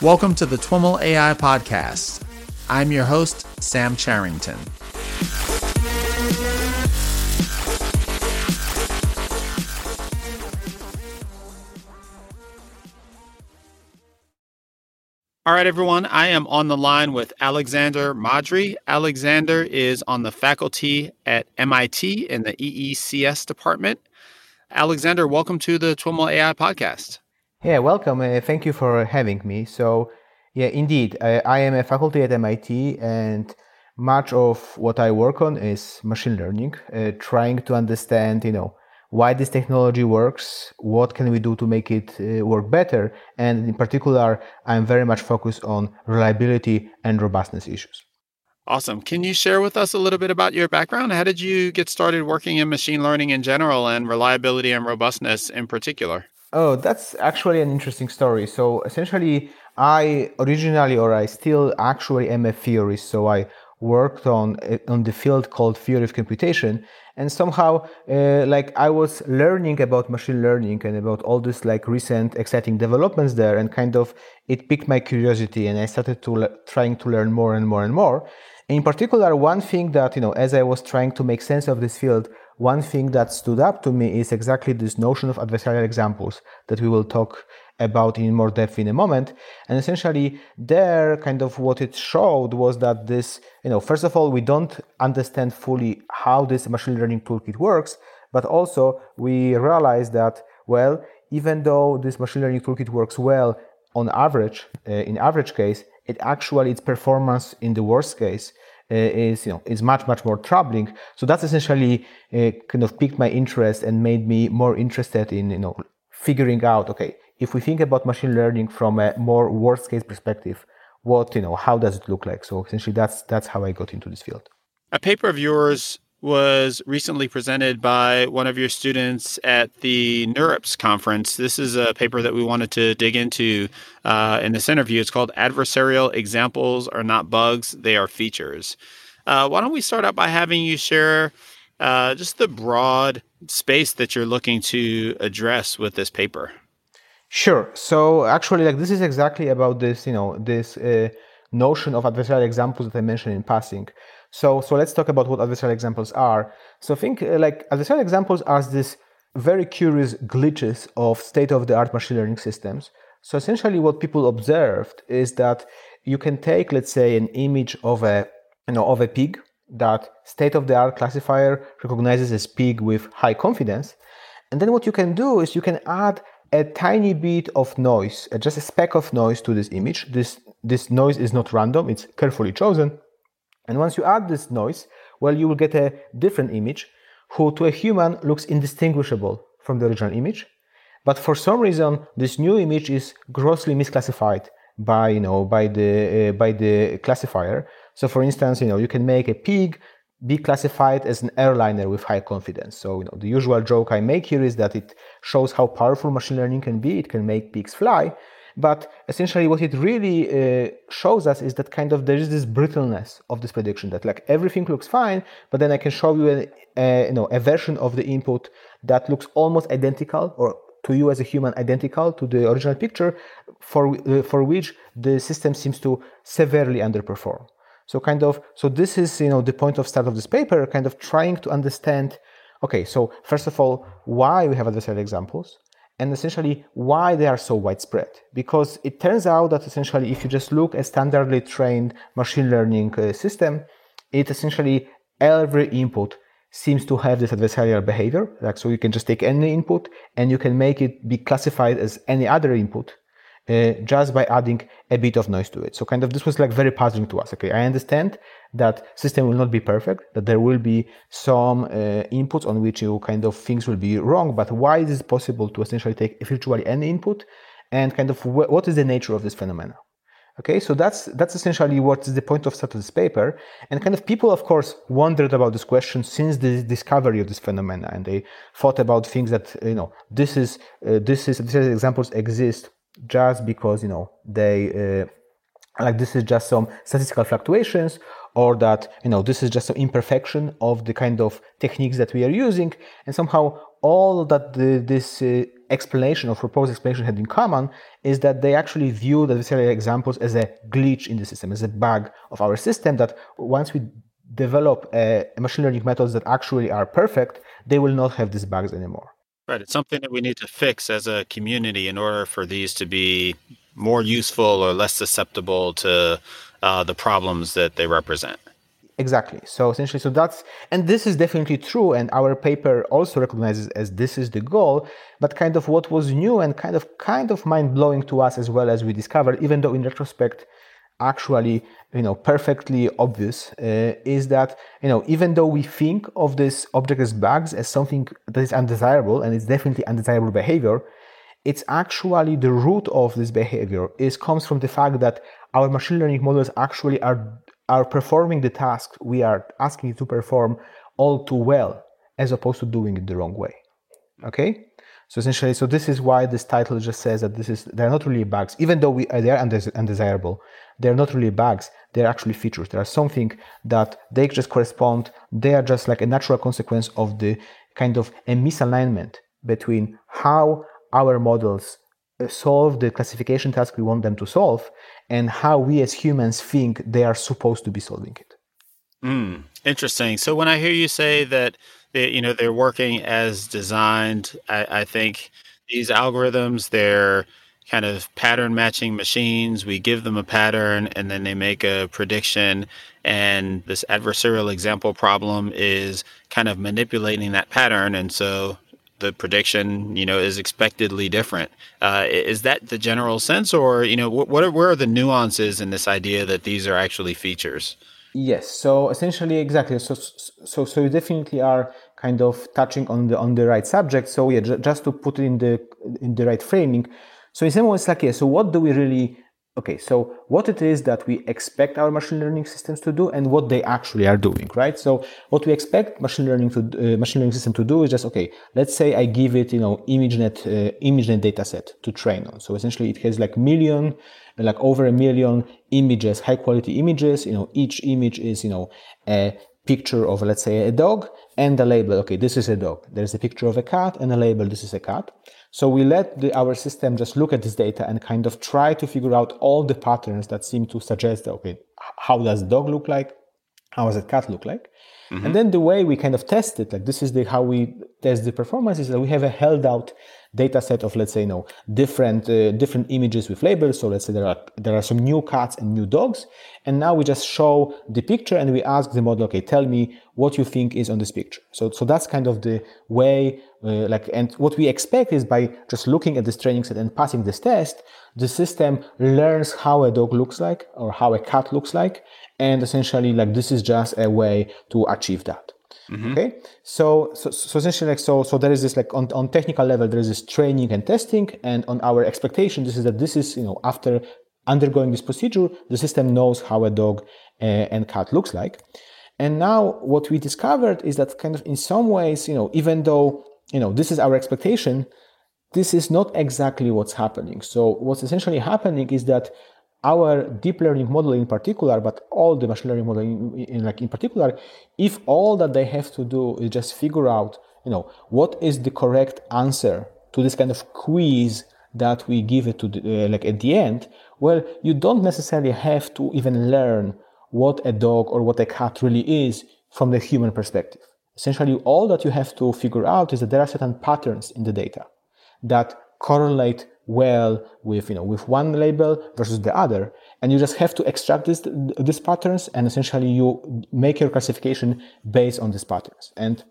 Welcome to the TWIML AI Podcast. I'm your host, Sam Charrington. All right, everyone. I am on the line with Aleksander Madry. Aleksander is on the faculty at MIT in the EECS department. Aleksander, welcome to the TWIML AI podcast. Yeah, welcome. Uh, thank you for having me. So, yeah, indeed, I, I am a faculty at MIT, and much of what I work on is machine learning, uh, trying to understand, you know, why this technology works, what can we do to make it uh, work better, and in particular, I'm very much focused on reliability and robustness issues. Awesome. Can you share with us a little bit about your background? How did you get started working in machine learning in general and reliability and robustness in particular? Oh, that's actually an interesting story. So essentially, I originally, or I still actually am a theorist. So I worked on eh, on the field called theory of computation, and somehow, uh, like I was learning about machine learning and about all this like recent exciting developments there, and kind of it piqued my curiosity, and I started to le- trying to learn more and more and more. In particular, one thing that you know, as I was trying to make sense of this field one thing that stood up to me is exactly this notion of adversarial examples that we will talk about in more depth in a moment. And essentially, there, kind of what it showed was that this, you know, first of all, we don't understand fully how this machine learning toolkit works, but also we realize that, well, even though this machine learning toolkit works well on average, uh, in average case, it actually, its performance in the worst case is you know is much much more troubling. So that's essentially uh, kind of piqued my interest and made me more interested in you know figuring out okay if we think about machine learning from a more worst case perspective, what you know how does it look like? So essentially that's that's how I got into this field. A paper of yours was recently presented by one of your students at the NeurIPS conference. This is a paper that we wanted to dig into uh, in this interview. It's called Adversarial Examples Are Not Bugs, They Are Features. Uh, why don't we start out by having you share uh, just the broad space that you're looking to address with this paper? Sure. So actually, like this is exactly about this, you know, this uh, notion of adversarial examples that I mentioned in passing. So, so let's talk about what adversarial examples are. So think uh, like adversarial examples are this very curious glitches of state-of-the-art machine learning systems. So essentially what people observed is that you can take, let's say, an image of a, you know, of a pig that state-of-the-art classifier recognizes as pig with high confidence. And then what you can do is you can add a tiny bit of noise, uh, just a speck of noise to this image. This, this noise is not random, it's carefully chosen. And once you add this noise, well, you will get a different image who to a human looks indistinguishable from the original image. But for some reason, this new image is grossly misclassified by, you know, by the, uh, by the classifier. So for instance, you know, you can make a pig be classified as an airliner with high confidence. So, you know, the usual joke I make here is that it shows how powerful machine learning can be. It can make pigs fly. But essentially, what it really uh, shows us is that kind of there is this brittleness of this prediction that like everything looks fine, but then I can show you a, a you know a version of the input that looks almost identical or to you as a human identical to the original picture, for uh, for which the system seems to severely underperform. So kind of so this is you know the point of start of this paper, kind of trying to understand. Okay, so first of all, why we have adversarial examples and essentially why they are so widespread. Because it turns out that essentially, if you just look at a standardly trained machine learning uh, system, it essentially every input seems to have this adversarial behavior. Like so, you can just take any input and you can make it be classified as any other input. Uh, just by adding a bit of noise to it. So kind of this was like very puzzling to us. Okay, I understand that system will not be perfect, that there will be some uh, inputs on which you kind of things will be wrong, but why is it possible to essentially take virtually any input and kind of wh- what is the nature of this phenomena? Okay, so that's that's essentially what is the point of start of this paper, and kind of people, of course, wondered about this question since the discovery of this phenomena, and they thought about things that you know this is uh, this is these examples exist just because you know they uh, like this is just some statistical fluctuations or that you know this is just an imperfection of the kind of techniques that we are using and somehow all that the, this uh, explanation or proposed explanation had in common is that they actually view the adversarial examples as a glitch in the system, as a bug of our system. That once we develop uh, machine learning methods that actually are perfect, they will not have these bugs anymore. Right. It's something that we need to fix as a community in order for these to be more useful or less susceptible to uh, the problems that they represent. Exactly. So essentially, so that's, and this is definitely true. And our paper also recognizes as this is the goal, but kind of what was new and kind of, kind of mind blowing to us as well as we discovered, even though in retrospect, actually you know perfectly obvious uh, is that you know even though we think of this object as bugs as something that is undesirable and it's definitely undesirable behavior it's actually the root of this behavior is comes from the fact that our machine learning models actually are are performing the task we are asking it to perform all too well as opposed to doing it the wrong way. Okay so essentially, so this is why this title just says that this is they're not really bugs, even though we they are undesirable. They're not really bugs. They're actually features. They are something that they just correspond. They are just like a natural consequence of the kind of a misalignment between how our models uh, solve the classification task we want them to solve and how we as humans think they are supposed to be solving it. Mm, interesting. So when I hear you say that they, you know they're working as designed, I, I think these algorithms they're kind of pattern matching machines. We give them a pattern and then they make a prediction. And this adversarial example problem is kind of manipulating that pattern. And so the prediction, you know, is expectedly different. Uh, is that the general sense, or you know, what are, where are the nuances in this idea that these are actually features? Yes. So essentially, exactly. So so so you definitely are kind of touching on the on the right subject. So yeah, just to put it in the in the right framing. So in some ways, like yeah. So what do we really Okay, so what it is that we expect our machine learning systems to do and what they actually are doing, right? So what we expect machine learning to uh, machine learning system to do is just okay. Let's say I give it, you know, ImageNet uh, ImageNet dataset to train on. So essentially, it has like million, like over a million images, high quality images. You know, each image is you know a picture of let's say a dog and a label. Okay, this is a dog. There's a picture of a cat and a label. This is a cat. So we let the, our system just look at this data and kind of try to figure out all the patterns that seem to suggest, okay, how does dog look like? How does a cat look like? Mm-hmm. And then the way we kind of test it, like this is the how we test the performance, is that we have a held out data set of let's say you know different uh, different images with labels. So let's say there are there are some new cats and new dogs. And now we just show the picture and we ask the model okay tell me what you think is on this picture. So so that's kind of the way uh, like and what we expect is by just looking at this training set and passing this test the system learns how a dog looks like or how a cat looks like. And essentially like this is just a way to achieve that Mm-hmm. Okay, so, so so essentially like so so there is this like on, on technical level there is this training and testing, and on our expectation this is that this is you know after undergoing this procedure the system knows how a dog uh, and cat looks like, and now what we discovered is that kind of in some ways you know even though you know this is our expectation, this is not exactly what's happening. So what's essentially happening is that our deep learning model in particular, but all the machine learning model in, in, like in particular, if all that they have to do is just figure out, you know, what is the correct answer to this kind of quiz that we give it to the, uh, like at the end, well, you don't necessarily have to even learn what a dog or what a cat really is from the human perspective. Essentially, all that you have to figure out is that there are certain patterns in the data that correlate well with you know with one label versus the other. And you just have to extract this, these patterns and essentially you make your classification based on these patterns. And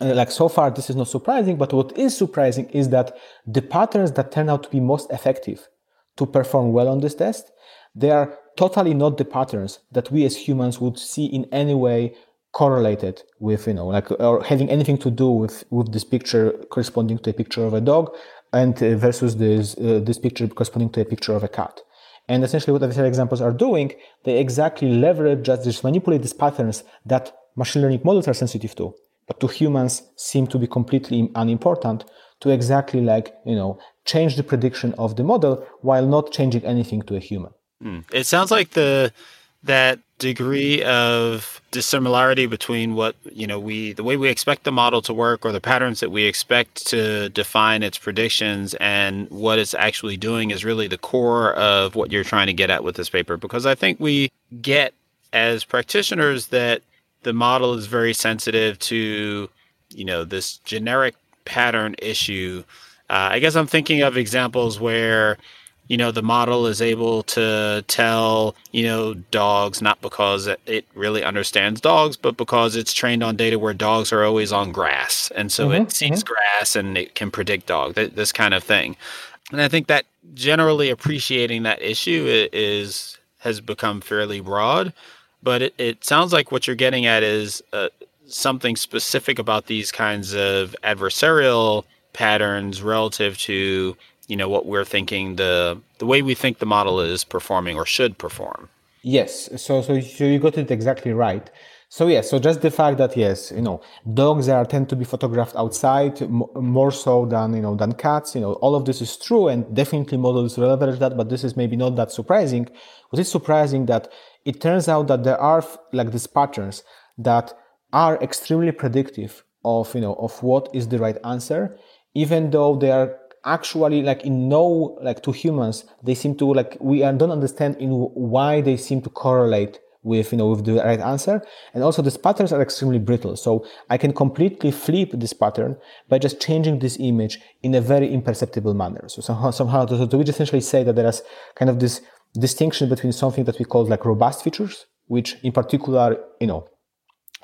uh, like so far this is not surprising but what is surprising is that the patterns that turn out to be most effective to perform well on this test they are totally not the patterns that we as humans would see in any way correlated with you know like or having anything to do with with this picture corresponding to a picture of a dog and uh, versus this uh, this picture corresponding to a picture of a cat. And essentially what adversarial examples are doing they exactly leverage just, just manipulate these patterns that machine learning models are sensitive to. But to humans seem to be completely unimportant to exactly like you know change the prediction of the model while not changing anything to a human. Mm. it sounds like the that degree of dissimilarity between what you know we the way we expect the model to work or the patterns that we expect to define its predictions and what it's actually doing is really the core of what you're trying to get at with this paper. Because i think we get as practitioners that the model is very sensitive to you know this generic pattern issue. Uh, i guess i'm thinking of examples where you know the model is able to tell you know dogs not because it really understands dogs but because it's trained on data where dogs are always on grass and so mm-hmm, it sees mm-hmm. grass and it can predict dog this kind of thing and i think that generally appreciating that issue is has become fairly broad but it, it sounds like what you're getting at is uh, something specific about these kinds of adversarial patterns relative to you know what we're thinking the the way we think the model is performing or should perform. Yes. So so, you got it exactly right. So yes so just the fact that yes you know dogs are tend to be photographed outside more so than you know than cats you know all of this is true and definitely models leverage that but this is maybe not that surprising. What is surprising that it turns out that there are like these patterns that are extremely predictive of you know of what is the right answer even though they are actually like in no like to humans they seem to like we don't understand in why they seem to correlate with you know with the right answer. And also these patterns are extremely brittle. So i can completely flip this pattern by just changing this image in a very imperceptible manner. So somehow somehow so, so we essentially say that there is kind of this distinction between something that we call like robust features which in particular you know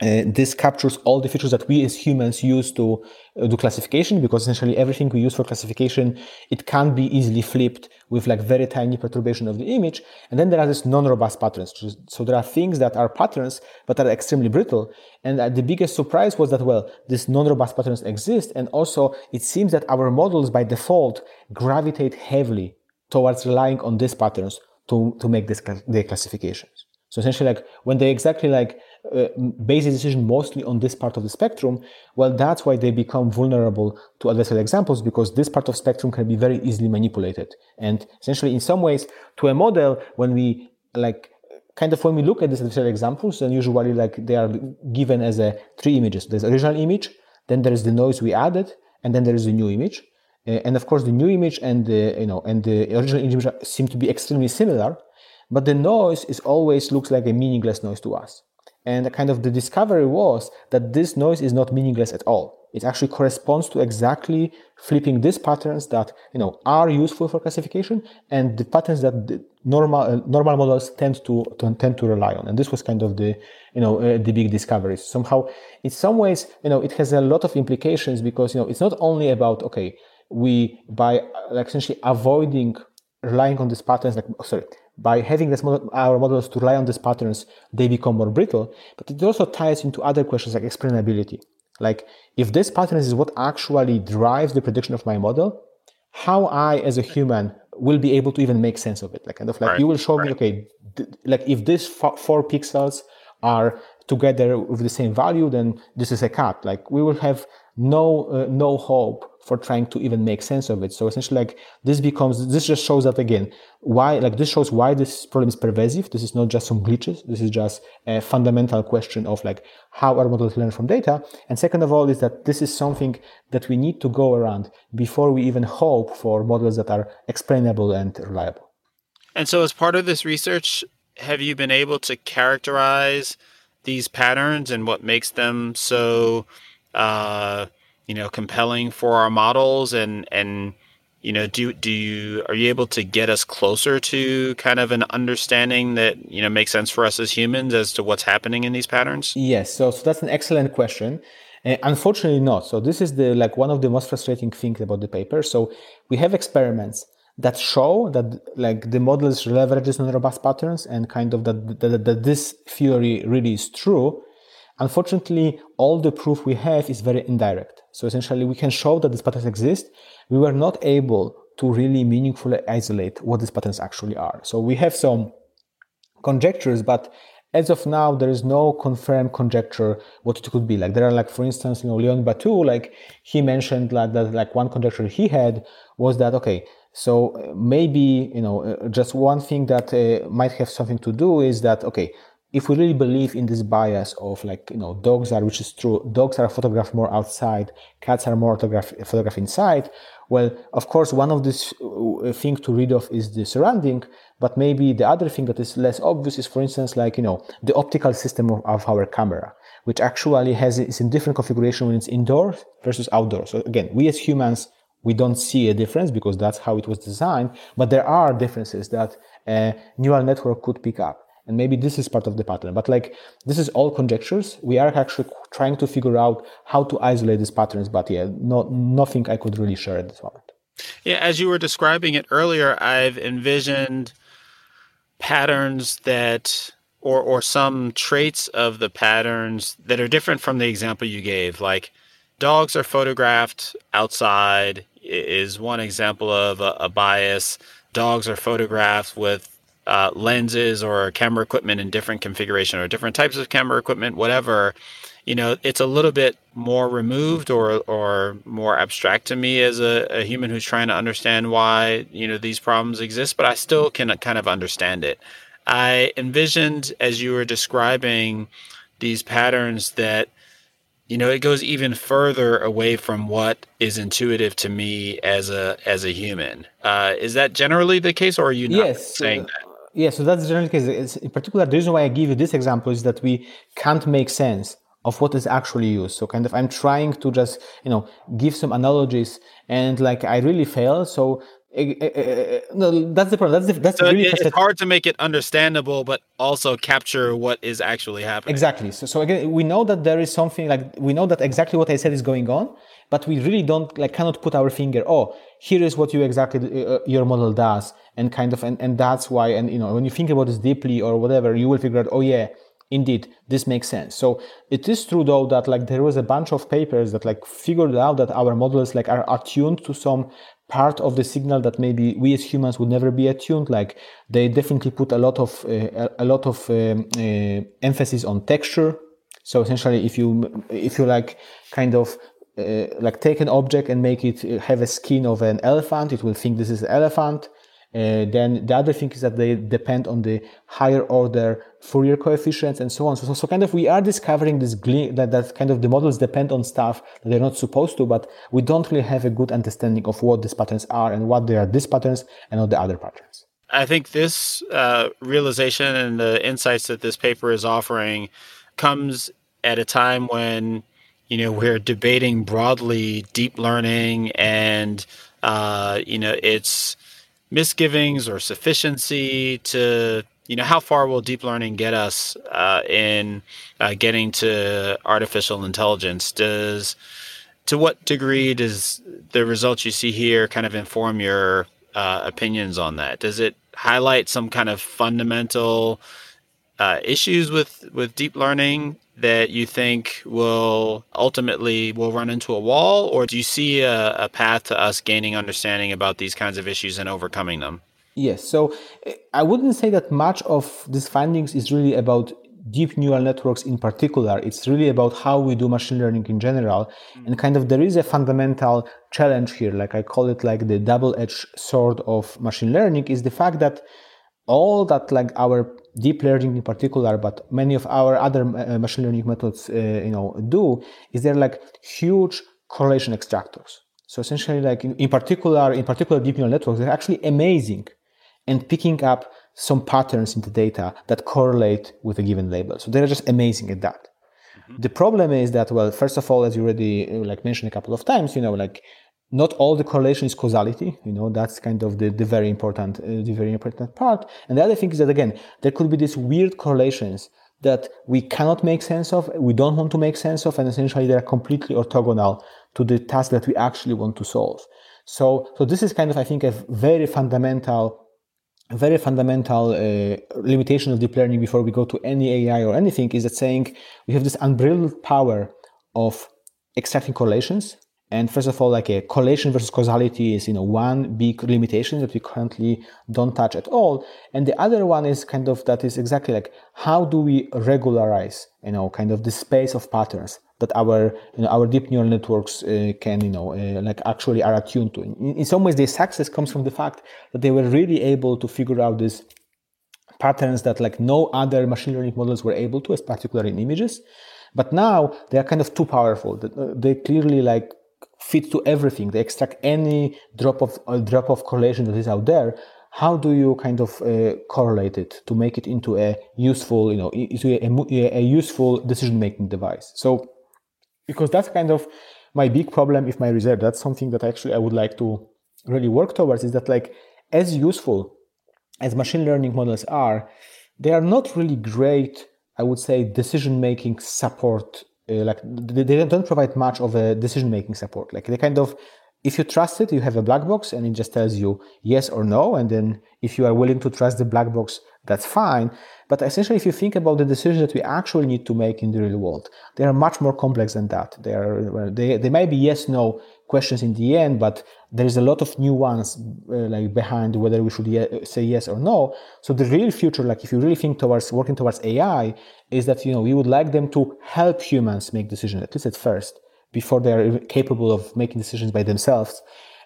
uh, this captures all the features that we as humans use to uh, do classification because essentially everything we use for classification it can be easily flipped with like very tiny perturbation of the image. And then there are these non-robust patterns so there are things that are patterns but are extremely brittle. And uh, the biggest surprise was that well these non-robust patterns exist. And also it seems that our models by default gravitate heavily towards relying on these patterns to, to make this, their classifications. So essentially like when they exactly like uh, base a decision mostly on this part of the spectrum, well, that's why they become vulnerable to adversarial examples because this part of spectrum can be very easily manipulated. And essentially, in some ways, to a model, when we like kind of when we look at these adversarial examples, then usually like they are given as a three images. There's original image, then there is the noise we added, and then there is the new image. Uh, and of course, the new image and the you know and the original image seem to be extremely similar, but the noise is always looks like a meaningless noise to us. And kind of the discovery was that this noise is not meaningless at all. It actually corresponds to exactly flipping these patterns that you know are useful for classification and the patterns that the normal uh, normal models tend to, to, tend to rely on. And this was kind of the you know uh, the big discovery. Somehow, in some ways, you know, it has a lot of implications because you know it's not only about okay, we by like essentially avoiding relying on these patterns, like oh, sorry, by having this model, our models to rely on these patterns, they become more brittle. But it also ties into other questions like explainability. Like if this pattern is what actually drives the prediction of my model, how I as a human will be able to even make sense of it. Like kind of like right. you will show right. me, okay, th- like if these four pixels are together with the same value, then this is a cat. Like we will have no uh, no hope for trying to even make sense of it. So essentially, like this becomes this just shows that again why like this shows why this problem is pervasive. This is not just some glitches. This is just a fundamental question of like how our models learn from data. And second of all is that this is something that we need to go around before we even hope for models that are explainable and reliable. And so, as part of this research, have you been able to characterize these patterns and what makes them so? Uh, you know compelling for our models and and you know do do you are you able to get us closer to kind of an understanding that you know makes sense for us as humans as to what's happening in these patterns? Yes. So, so that's an excellent question. Uh, unfortunately not. So this is the like one of the most frustrating things about the paper. So we have experiments that show that like the models leverages non-robust patterns and kind of that, that, that this theory really is true. Unfortunately, all the proof we have is very indirect. So essentially, we can show that these patterns exist. We were not able to really meaningfully isolate what these patterns actually are. So we have some conjectures, but as of now, there is no confirmed conjecture what it could be. Like there are like, for instance, you know, Leon Bottou, like he mentioned like that, like one conjecture he had was that, okay, So uh, maybe you know uh, just one thing that uh, might have something to do is that okay, if we really believe in this bias of like you know dogs are which is true dogs are photographed more outside cats are more photographed inside well of course one of these uh, things to read off is the surrounding but maybe the other thing that is less obvious is for instance like you know the optical system of, of our camera which actually has is in different configuration when it's indoors versus outdoors so again we as humans we don't see a difference because that's how it was designed but there are differences that a neural network could pick up and maybe this is part of the pattern but like this is all conjectures. We are actually trying to figure out how to isolate these patterns but yeah not nothing i could really share at this moment. Yeah as you were describing it earlier i've envisioned patterns that or or some traits of the patterns that are different from the example you gave. Like dogs are photographed outside is one example of a, a bias. Dogs are photographed with uh, lenses or camera equipment in different configuration or different types of camera equipment, whatever, you know, it's a little bit more removed or or more abstract to me as a, a human who's trying to understand why you know these problems exist. But I still can kind of understand it. I envisioned as you were describing these patterns that you know it goes even further away from what is intuitive to me as a as a human uh, is that generally the case or are you not yes, saying uh, that yeah, so that's the general case. in particular, the reason why I give you this example is that we can't make sense of what is actually used. So kind of I'm trying to just, you know, give some analogies and like I really fail. So uh, uh, no, that's the problem. That's the, that's so really it's hard to make it understandable, but also capture what is actually happening. Exactly. So, so again, we know that there is something like we know that exactly what I said is going on, but we really don't like cannot put our finger. Oh, here is what you exactly uh, your model does, and kind of and, and that's why and you know when you think about this deeply or whatever you will figure out oh yeah indeed this makes sense so it is true though that like there was a bunch of papers that like figured out that our models like are attuned to some part of the signal that maybe we as humans would never be attuned like they definitely put a lot of uh, a lot of um, uh, emphasis on texture so essentially if you if you like kind of uh, like take an object and make it uh, have a skin of an elephant it will think this is an elephant uh, then the other thing is that they depend on the higher order Fourier coefficients and so on. So, so, kind of we are discovering this that, that kind of the models depend on stuff that they're not supposed to, but we don't really have a good understanding of what these patterns are and what they are these patterns and not the other patterns. I think this uh, realization and the insights that this paper is offering comes at a time when you know we're debating broadly deep learning and uh, you know it's misgivings or sufficiency to you know how far will deep learning get us uh, in uh, getting to artificial intelligence? Does to what degree does the results you see here kind of inform your uh, opinions on that? Does it highlight some kind of fundamental uh, issues with with deep learning that you think will ultimately will run into a wall? Or do you see a, a, path to us gaining understanding about these kinds of issues and overcoming them? Yes. So i wouldn't say that much of these findings is really about deep neural networks in particular. It's really about how we do machine learning in general. Mm-hmm. and kind of there is a fundamental challenge here like i call it like the double-edged sword of machine learning is the fact that all that like our deep learning in particular, but many of our other uh, machine learning methods, uh, you know, do is they're like huge correlation extractors. So essentially, like in, in, particular, in particular deep neural networks, they're actually amazing and picking up some patterns in the data that correlate with a given label. So they're just amazing at that. Mm-hmm. The problem is that, well, first of all, as you already uh, like mentioned a couple of times, you know, like not all the correlation is causality you know that's kind of the, the very important uh, the very important part. And the other thing is that again there could be these weird correlations that we cannot make sense of we don't want to make sense of and essentially they're completely orthogonal to the task that we actually want to solve. So so this is kind of i think a very fundamental very fundamental uh, limitation of deep learning before we go to any ai or anything is that saying we have this unbridled power of extracting correlations And first of all, like a correlation versus causality is, you know, one big limitation that we currently don't touch at all. And the other one is kind of that is exactly like how do we regularize, you know, kind of the space of patterns that our, you know, our deep neural networks uh, can, you know, uh, like actually are attuned to. In, in some ways, their success comes from the fact that they were really able to figure out these patterns that like no other machine learning models were able to, as particularly in images. But now they are kind of too powerful. Uh, they clearly like fit to everything. They extract any drop of uh, drop of correlation that is out there. How do you kind of uh, correlate it to make it into a useful, you know, into a, a useful decision making device? So, because that's kind of my big problem with my reserve. That's something that actually I would like to really work towards. Is that like as useful as machine learning models are, they are not really great. I would say decision making support uh, like they don't provide much of a decision making support. Like they kind of if you trust it you have a black box and it just tells you yes or no. And then if you are willing to trust the black box that's fine. But essentially if you think about the decisions that we actually need to make in the real world they are much more complex than that. They are they, they might be yes no questions in the end, but there is a lot of nuance uh, like behind whether we should ye- say yes or no. So the real future, like if you really think towards working towards AI, is that you know we would like them to help humans make decisions at least at first before they are capable of making decisions by themselves.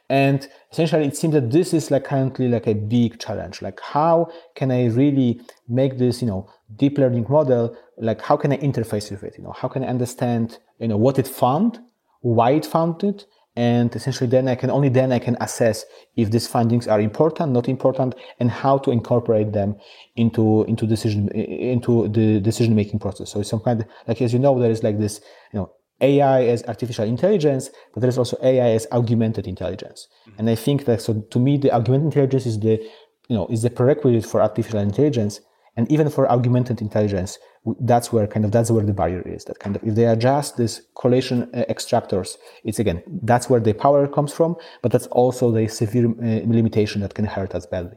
And essentially, it seems that this is like currently like a big challenge. Like, how can I really make this, you know, deep learning model? Like, how can I interface with it? You know, how can I understand, you know, what it found, why it found it, and essentially then i can only then i can assess if these findings are important not important and how to incorporate them into into decision into the decision making process so it's some kind of like as you know there is like this you know ai as artificial intelligence but there is also ai as augmented intelligence mm-hmm. and i think that so to me the augmented intelligence is the you know is the prerequisite for artificial intelligence and even for augmented intelligence that's where kind of that's where the barrier is that kind of if they adjust these correlation uh, extractors it's again that's where the power comes from but that's also the severe uh, limitation that can hurt us badly.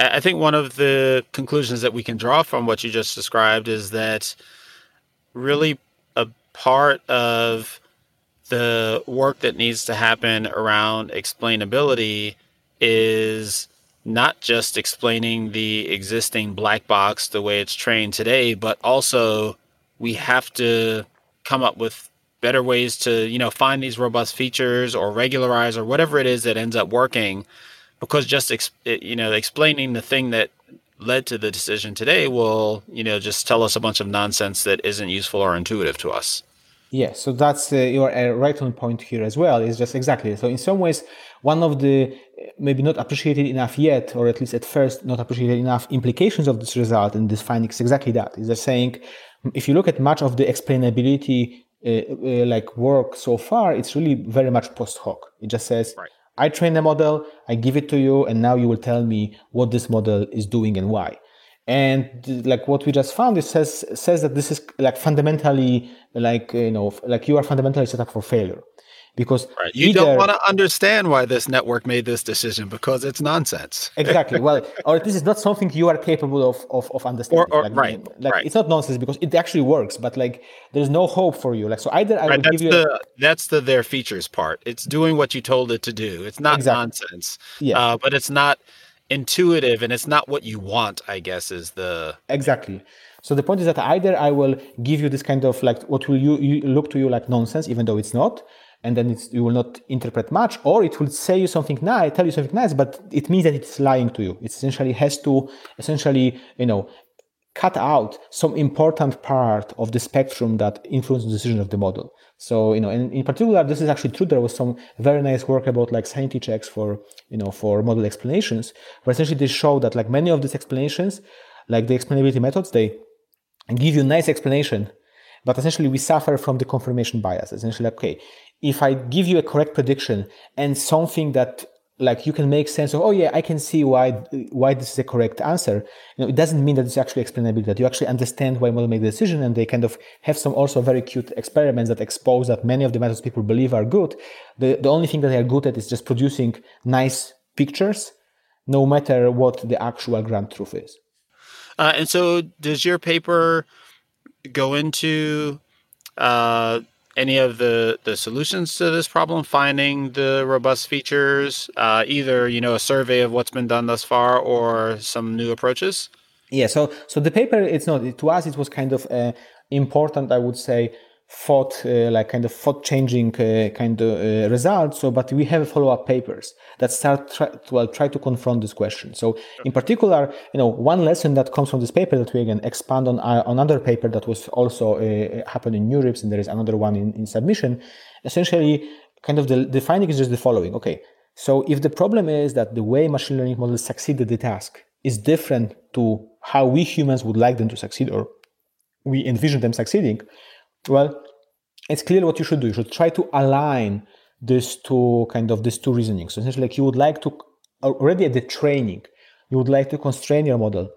I think one of the conclusions that we can draw from what you just described is that really a part of the work that needs to happen around explainability is not just explaining the existing black box the way it's trained today, but also we have to come up with better ways to, you know, find these robust features or regularize or whatever it is that ends up working because just ex- you know, explaining the thing that led to the decision today will, you know, just tell us a bunch of nonsense that isn't useful or intuitive to us. Yeah, so that's uh, you're uh, right on point here as well. It's just exactly so. In some ways, one of the maybe not appreciated enough yet, or at least at first not appreciated enough implications of this result and this finding is exactly that. Is they're saying if you look at much of the explainability uh, uh, like work so far, it's really very much post hoc. It just says, right. I train a model, I give it to you, and now you will tell me what this model is doing and why. And like what we just found, it says says that this is like fundamentally like you know like you are fundamentally set up for failure because right. you either, don't want to understand why this network made this decision because it's nonsense. exactly. Well, or this is not something you are capable of of, of understanding. Or, or like, right, like right. it's not nonsense because it actually works, but like there's no hope for you. Like so, either I right, give you the, a, that's the their features part. It's doing what you told it to do. It's not exactly. nonsense. Yeah, uh, but it's not intuitive and it's not what you want. I guess is the exactly. So the point is that either I will give you this kind of like what will you, you look to you like nonsense, even though it's not, and then you will not interpret much, or it will say you something nice, tell you something nice, but it means that it's lying to you. It essentially has to essentially, you know, cut out some important part of the spectrum that influences the decision of the model. So, you know, and in particular, this is actually true. There was some very nice work about like sanity checks for, you know, for model explanations, where essentially they show that like many of these explanations, like the explainability methods, they give you a nice explanation, but essentially we suffer from the confirmation bias. Essentially, okay, if I give you a correct prediction and something that like you can make sense of, oh yeah, I can see why why this is a correct answer. You know, it doesn't mean that it's actually explainable. That you actually understand why model make the decision, and they kind of have some also very cute experiments that expose that many of the methods people believe are good. The the only thing that they are good at is just producing nice pictures, no matter what the actual ground truth is. Uh, and so, does your paper go into uh, any of the the solutions to this problem, finding the robust features, uh, either you know a survey of what's been done thus far or some new approaches? Yeah. So so the paper, it's not to us. It was kind of uh, important, I would say, thought uh, like kind of thought changing uh, kind of uh, results. So but we have follow-up papers that start try, to, well, try to confront this question. So in particular you know one lesson that comes from this paper that we again expand on uh, another paper that was also uh, happened in NeurIPS and there is another one in, in submission. Essentially kind of the, the finding is just the following. Okay so if the problem is that the way machine learning models succeed at the task is different to how we humans would like them to succeed or we envision them succeeding well, it's clear what you should do. You should try to align these two kind of these two reasonings. So essentially, like you would like to already at the training, you would like to constrain your model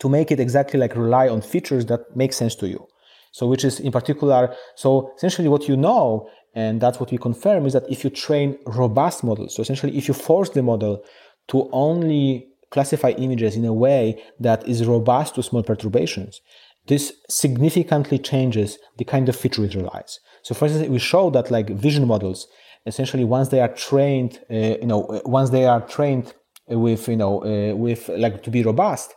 to make it exactly like rely on features that make sense to you. So which is in particular, so essentially what you know, and that's what we confirm, is that if you train robust models, so essentially if you force the model to only classify images in a way that is robust to small perturbations, this significantly changes the kind of feature it relies. So for instance, we show that like vision models, essentially once they are trained, uh, you know, uh, once they are trained with, you know, uh, with like to be robust,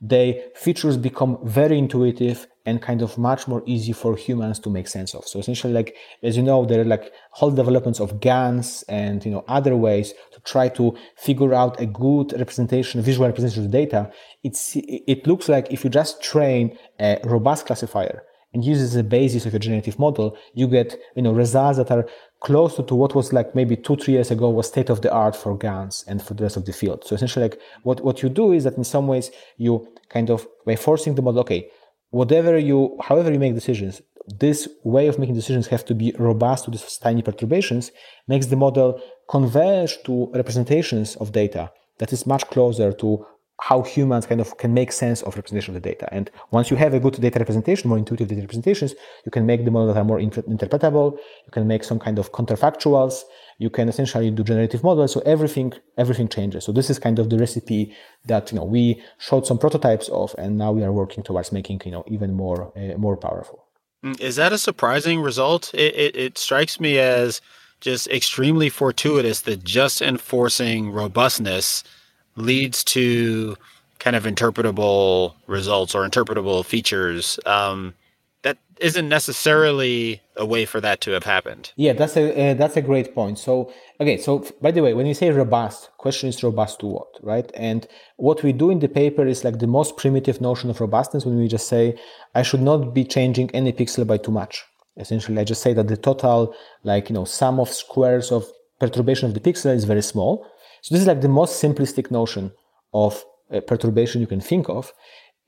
they features become very intuitive and kind of much more easy for humans to make sense of. So essentially, like as you know, there are like whole developments of GANs and you know other ways to try to figure out a good representation, visual representation of data. It's it looks like if you just train a robust classifier and use as a basis of your generative model, you get you know results that are closer to what was like maybe two three years ago was state of the art for GANs and for the rest of the field. So essentially, like what what you do is that in some ways you kind of by forcing the model, okay, whatever you, however you make decisions, this way of making decisions have to be robust to these tiny perturbations, makes the model converge to representations of data that is much closer to how humans kind of can make sense of representation of the data. And once you have a good data representation, more intuitive data representations, you can make the model that are more interpretable. You can make some kind of counterfactuals. You can essentially do generative models. So everything, everything changes. So this is kind of the recipe that, you know, we showed some prototypes of, and now we are working towards making, you know, even more, uh, more powerful. Mm, is that a surprising result? It, it, it strikes me as just extremely fortuitous that just enforcing robustness leads to kind of interpretable results or interpretable features. Um, that isn't necessarily a way for that to have happened. Yeah, that's a uh, that's a great point. So okay, so by the way, when you say robust, question is robust to what, right? And what we do in the paper is like the most primitive notion of robustness when we just say I should not be changing any pixel by too much. Essentially, I just say that the total like you know sum of squares of perturbation of the pixel is very small so this is like the most simplistic notion of uh, perturbation you can think of.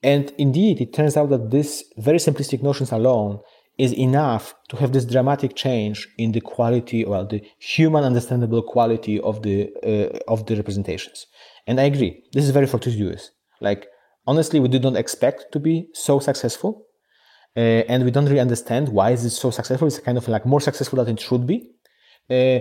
And indeed, it turns out that this very simplistic notions alone is enough to have this dramatic change in the quality, well, the human understandable quality of the uh, of the representations. And I agree, this is very fortuitous. Like honestly, we did not expect to be so successful, uh, and we don't really understand why is it so successful. It's kind of like more successful than it should be. Uh,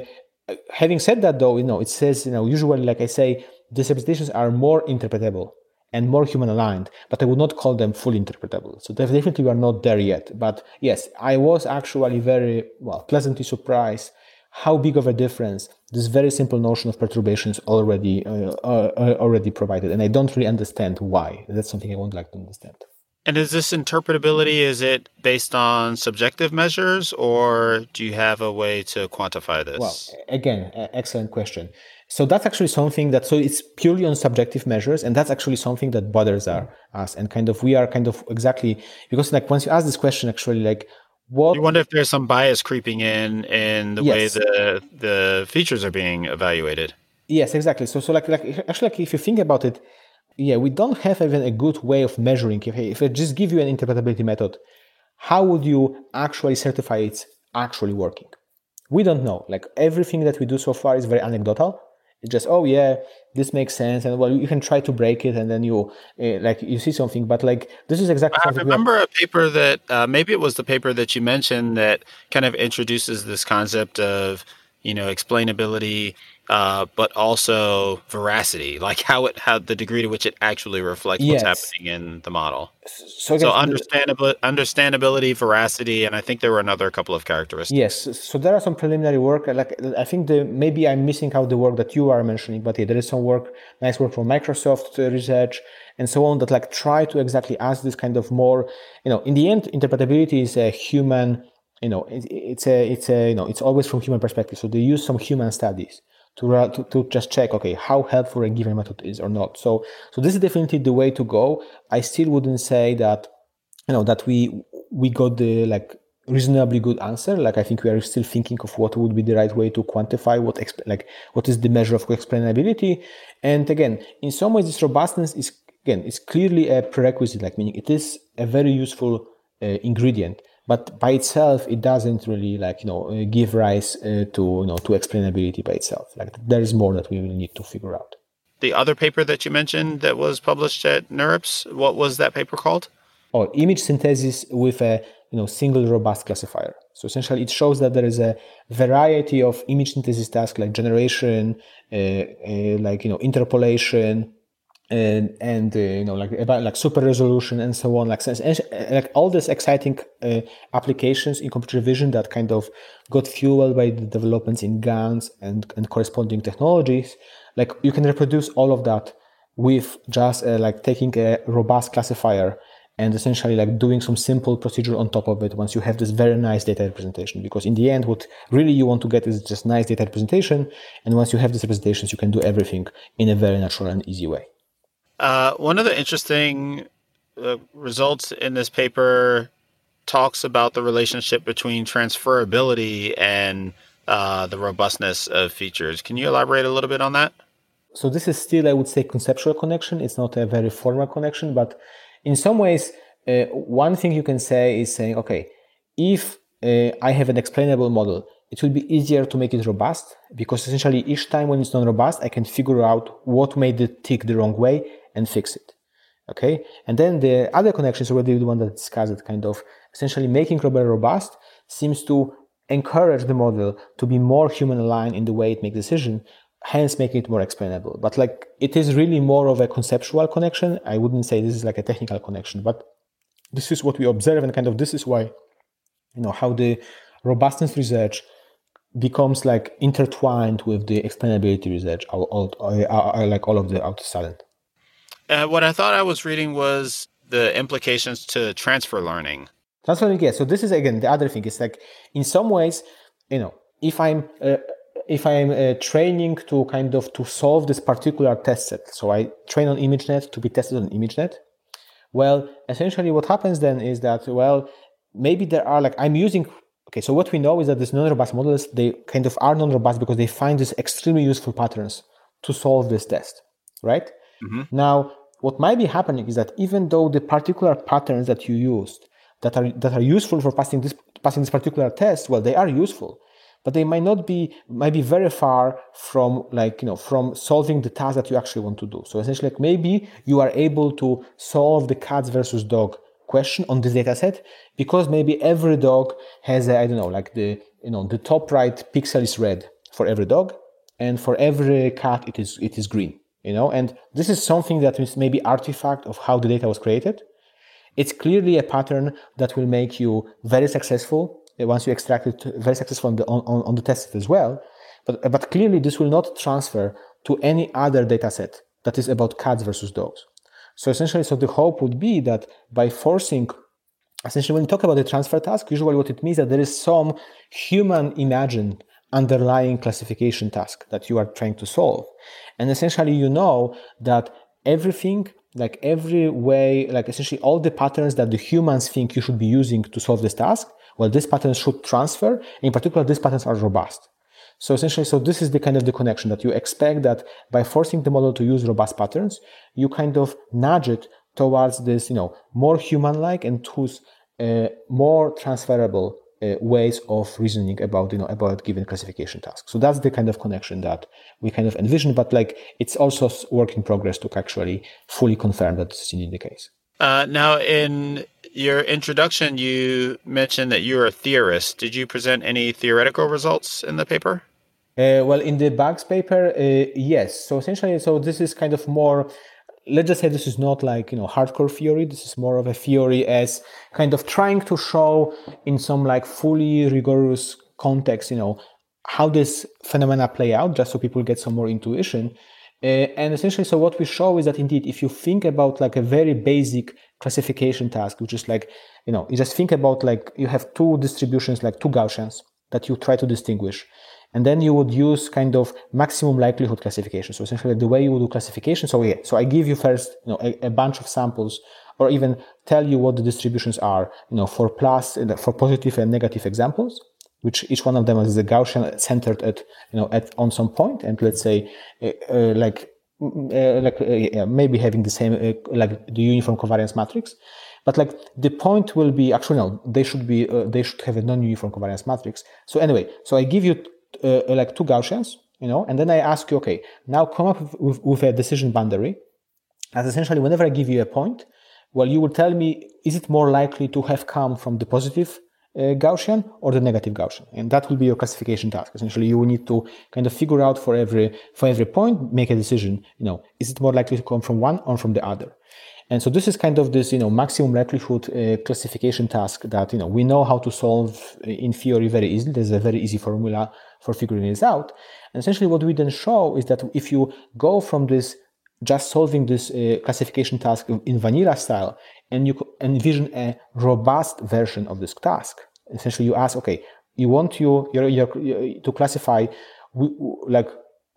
having said that though you know it says you know usually like i say these representations are more interpretable and more human aligned but i would not call them fully interpretable. So definitely we are not there yet. But yes i was actually very well pleasantly surprised how big of a difference this very simple notion of perturbations already uh, uh, uh already provided. And i don't really understand why. That's something i would like to understand and is this interpretability, is it based on subjective measures or do you have a way to quantify this? Well, again, excellent question. So that's actually something that, so it's purely on subjective measures. And that's actually something that bothers our, us. And kind of, we are kind of exactly, because like once you ask this question, actually, like, what you wonder if there's some bias creeping in in the yes. way the the features are being evaluated. Yes, exactly. So so like like actually like if you think about it, yeah, we don't have even a good way of measuring. If, if I just give you an interpretability method, how would you actually certify it's actually working? We don't know. Like everything that we do so far is very anecdotal. It's just, oh yeah, this makes sense, and well, you can try to break it, and then you uh, like you see something. But like this is exactly. I remember a paper that uh, maybe it was the paper that you mentioned that kind of introduces this concept of you know, explainability, uh, but also veracity, like how it how the degree to which it actually reflects yes. what's happening in the model. So, so understandability, understandability, veracity, and I think there were another couple of characteristics. Yes, so there are some preliminary work. Like I think the maybe I'm missing out the work that you are mentioning, but yeah, there is some work, nice work from Microsoft research and so on that like try to exactly ask this kind of more, you know, in the end, interpretability is a human you know it, it's a it's a you know it's always from human perspective so they use some human studies to, to, to just check okay how helpful a given method is or not. So so this is definitely the way to go. I still wouldn't say that you know that we we got the like reasonably good answer. Like i think we are still thinking of what would be the right way to quantify what exp- like what is the measure of explainability. And again in some ways this robustness is again it's clearly a prerequisite like meaning it is a very useful uh, ingredient but by itself it doesn't really like you know uh, give rise uh, to you know to explainability by itself. Like there is more that we will need to figure out. The other paper that you mentioned that was published at NeurIPS, what was that paper called? Oh image synthesis with a you know single robust classifier. So essentially it shows that there is a variety of image synthesis tasks like generation uh, uh, like you know interpolation and and uh, you know like about like super resolution and so on like like all these exciting uh, applications in computer vision that kind of got fueled by the developments in GANs and and corresponding technologies like you can reproduce all of that with just uh, like taking a robust classifier and essentially like doing some simple procedure on top of it once you have this very nice data representation because in the end what really you want to get is just nice data representation and once you have these representations you can do everything in a very natural and easy way uh, one of the interesting uh, results in this paper talks about the relationship between transferability and uh, the robustness of features. Can you elaborate a little bit on that? So this is still, I would say, conceptual connection. It's not a very formal connection, but in some ways, uh, one thing you can say is saying, okay, if uh, I have an explainable model, it will be easier to make it robust because essentially each time when it's not robust, I can figure out what made it tick the wrong way and fix it. Okay, and then the other connections, already the one that discussed it, kind of essentially making Robert robust seems to encourage the model to be more human aligned in the way it makes decision, hence making it more explainable. But like it is really more of a conceptual connection. I wouldn't say this is like a technical connection, but this is what we observe, and kind of this is why, you know, how the robustness research becomes like intertwined with the explainability research, all, all, all, like all of the outer silent. Uh, what I thought I was reading was the implications to transfer learning. Transfer learning, yeah. So this is again the other thing. It's like in some ways, you know, if I'm uh, if I'm uh, training to kind of to solve this particular test set, so I train on ImageNet to be tested on ImageNet. Well, essentially, what happens then is that well, maybe there are like I'm using. Okay, so what we know is that these non-robust models they kind of are non-robust because they find these extremely useful patterns to solve this test, right? Mm-hmm. Now, what might be happening is that even though the particular patterns that you used that are that are useful for passing this passing this particular test, well, they are useful, but they might not be might be very far from like you know from solving the task that you actually want to do. So essentially, like maybe you are able to solve the cats versus dog question on this data set because maybe every dog has I don't know like the you know the top right pixel is red for every dog, and for every cat it is it is green you know? And this is something that is maybe artifact of how the data was created. It's clearly a pattern that will make you very successful uh, once you extract it very successful on the on, on the test as well. But but clearly this will not transfer to any other data set that is about cats versus dogs. So essentially so the hope would be that by forcing essentially when you talk about the transfer task usually what it means that there is some human imagined underlying classification task that you are trying to solve. And essentially, you know that everything, like every way, like essentially all the patterns that the humans think you should be using to solve this task, well, these patterns should transfer. In particular, these patterns are robust. So essentially, so this is the kind of the connection that you expect that by forcing the model to use robust patterns, you kind of nudge it towards this, you know, more human-like and whose uh, more transferable uh, ways of reasoning about you know about given classification tasks. So that's the kind of connection that we kind of envision, but like it's also work in progress to actually fully confirm that this is indeed the case. Uh, now, in your introduction, you mentioned that you're a theorist. Did you present any theoretical results in the paper? Uh, well, in the Bugs paper, uh, yes. So essentially, so this is kind of more. Let's just say this is not like you know hardcore theory. This is more of a theory as kind of trying to show in some like fully rigorous context, you know, how this phenomena play out, just so people get some more intuition. Uh, and essentially, so what we show is that indeed, if you think about like a very basic classification task, which is like, you know, you just think about like you have two distributions, like two Gaussians that you try to distinguish and then you would use kind of maximum likelihood classification. So essentially the way you would do classification. So yeah, so I give you first, you know, a, a, bunch of samples or even tell you what the distributions are, you know, for plus, for positive and negative examples, which each one of them is a Gaussian centered at, you know, at, on some point. And let's say, uh, uh, like, uh, like uh, yeah, maybe having the same, uh, like the uniform covariance matrix. But like the point will be actually no, they should be uh, they should have a non-uniform covariance matrix. So anyway, so I give you uh, like two Gaussians, you know, and then I ask you, okay, now come up with, with a decision boundary. As essentially, whenever I give you a point, well, you will tell me, is it more likely to have come from the positive uh, Gaussian or the negative Gaussian, and that will be your classification task. Essentially, you will need to kind of figure out for every for every point, make a decision. You know, is it more likely to come from one or from the other? And so this is kind of this, you know, maximum likelihood uh, classification task that you know we know how to solve in theory very easily. There's a very easy formula for figuring this out. And essentially, what we then show is that if you go from this just solving this uh, classification task in vanilla style and you envision a robust version of this task, essentially you ask, okay, you want you you're, you're, to classify like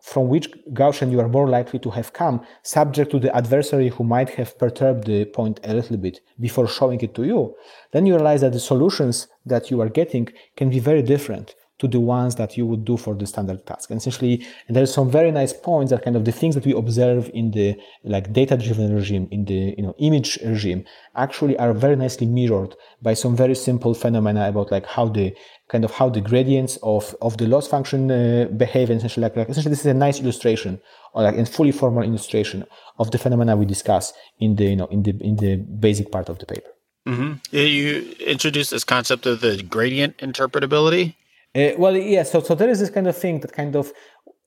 from which Gaussian you are more likely to have come, subject to the adversary who might have perturbed the point a little bit before showing it to you, then you realize that the solutions that you are getting can be very different to the ones that you would do for the standard task. And essentially, and there's some very nice points that kind of the things that we observe in the like data-driven regime, in the you know image regime, actually are very nicely mirrored by some very simple phenomena about like how the kind of how the gradients of of the loss function uh, behave. And essentially, like, like essentially, this is a nice illustration or like a fully formal illustration of the phenomena we discuss in the you know in the in the basic part of the paper. Mm-hmm. You introduced this concept of the gradient interpretability. Uh, well, yeah. So, so there is this kind of thing that kind of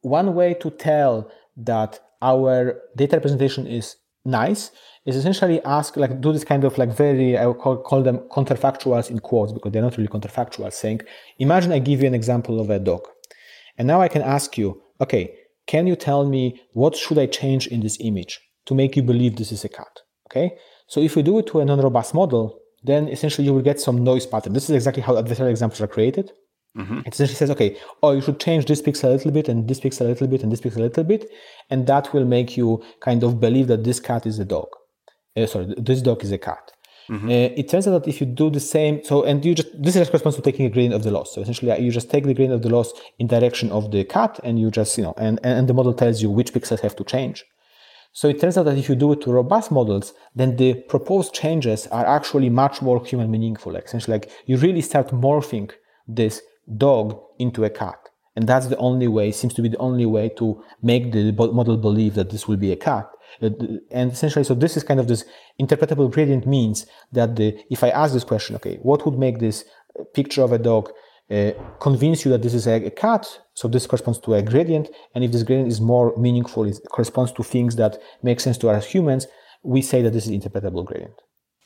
one way to tell that our data representation is nice is essentially ask like do this kind of like very I would call, call them counterfactuals in quotes because they're not really counterfactual. Saying, imagine I give you an example of a dog, and now I can ask you, okay, can you tell me what should I change in this image to make you believe this is a cat? Okay, so if we do it to a non-robust model, then essentially you will get some noise pattern. This is exactly how adversarial examples are created. Mm-hmm. It essentially says, okay, oh, you should change this pixel a little bit and this pixel a little bit and this pixel a little bit, and that will make you kind of believe that this cat is a dog. Uh, sorry, this dog is a cat. Mm-hmm. Uh, it turns out that if you do the same, so and you just this just corresponds to taking a gradient of the loss. So essentially, you just take the gradient of the loss in direction of the cat, and you just you know, and and the model tells you which pixels have to change. So it turns out that if you do it to robust models, then the proposed changes are actually much more human meaningful. Like essentially, like you really start morphing this dog into a cat. And that's the only way, seems to be the only way to make the model believe that this will be a cat. And essentially, so this is kind of this interpretable gradient means that the, if I ask this question, okay, what would make this picture of a dog uh, convince you that this is a, a, cat? So this corresponds to a gradient. And if this gradient is more meaningful, it corresponds to things that make sense to us humans, we say that this is interpretable gradient.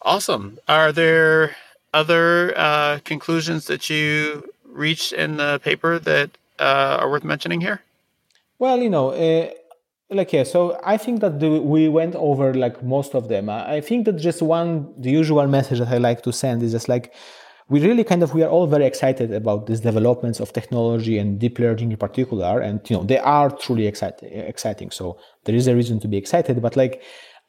Awesome. Are there other uh, conclusions that you reached in the paper that uh, are worth mentioning here? Well, you know, uh, like yeah. So I think that the, we went over like most of them. I think that just one, the usual message that I like to send is just like we really kind of we are all very excited about these developments of technology and deep learning in particular, and you know they are truly exciting. Exciting. So there is a reason to be excited, but like.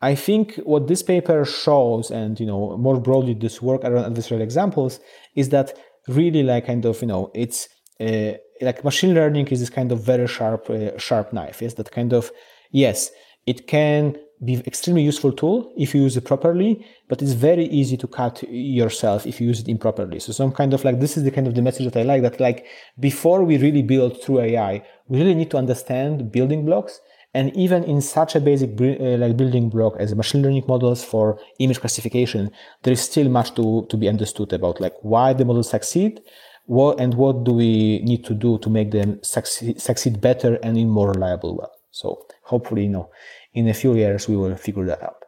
I think what this paper shows, and you know, more broadly, this work around adversarial examples, is that really like kind of you know it's uh, like machine learning is this kind of very sharp uh, sharp knife yes? That kind of yes it can be extremely useful tool if you use it properly but it's very easy to cut yourself if you use it improperly. So some kind of like this is the kind of the message that i like that like before we really build through ai we really need to understand building blocks and even in such a basic uh, like building block as machine learning models for image classification, there is still much to, to be understood about like why the models succeed, what and what do we need to do to make them succeed, succeed better and in more reliable way. So hopefully, you know, in a few years we will figure that out.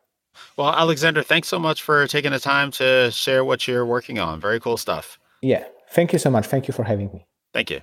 Well, Aleksander, thanks so much for taking the time to share what you're working on. Very cool stuff. Yeah. Thank you so much. Thank you for having me. Thank you.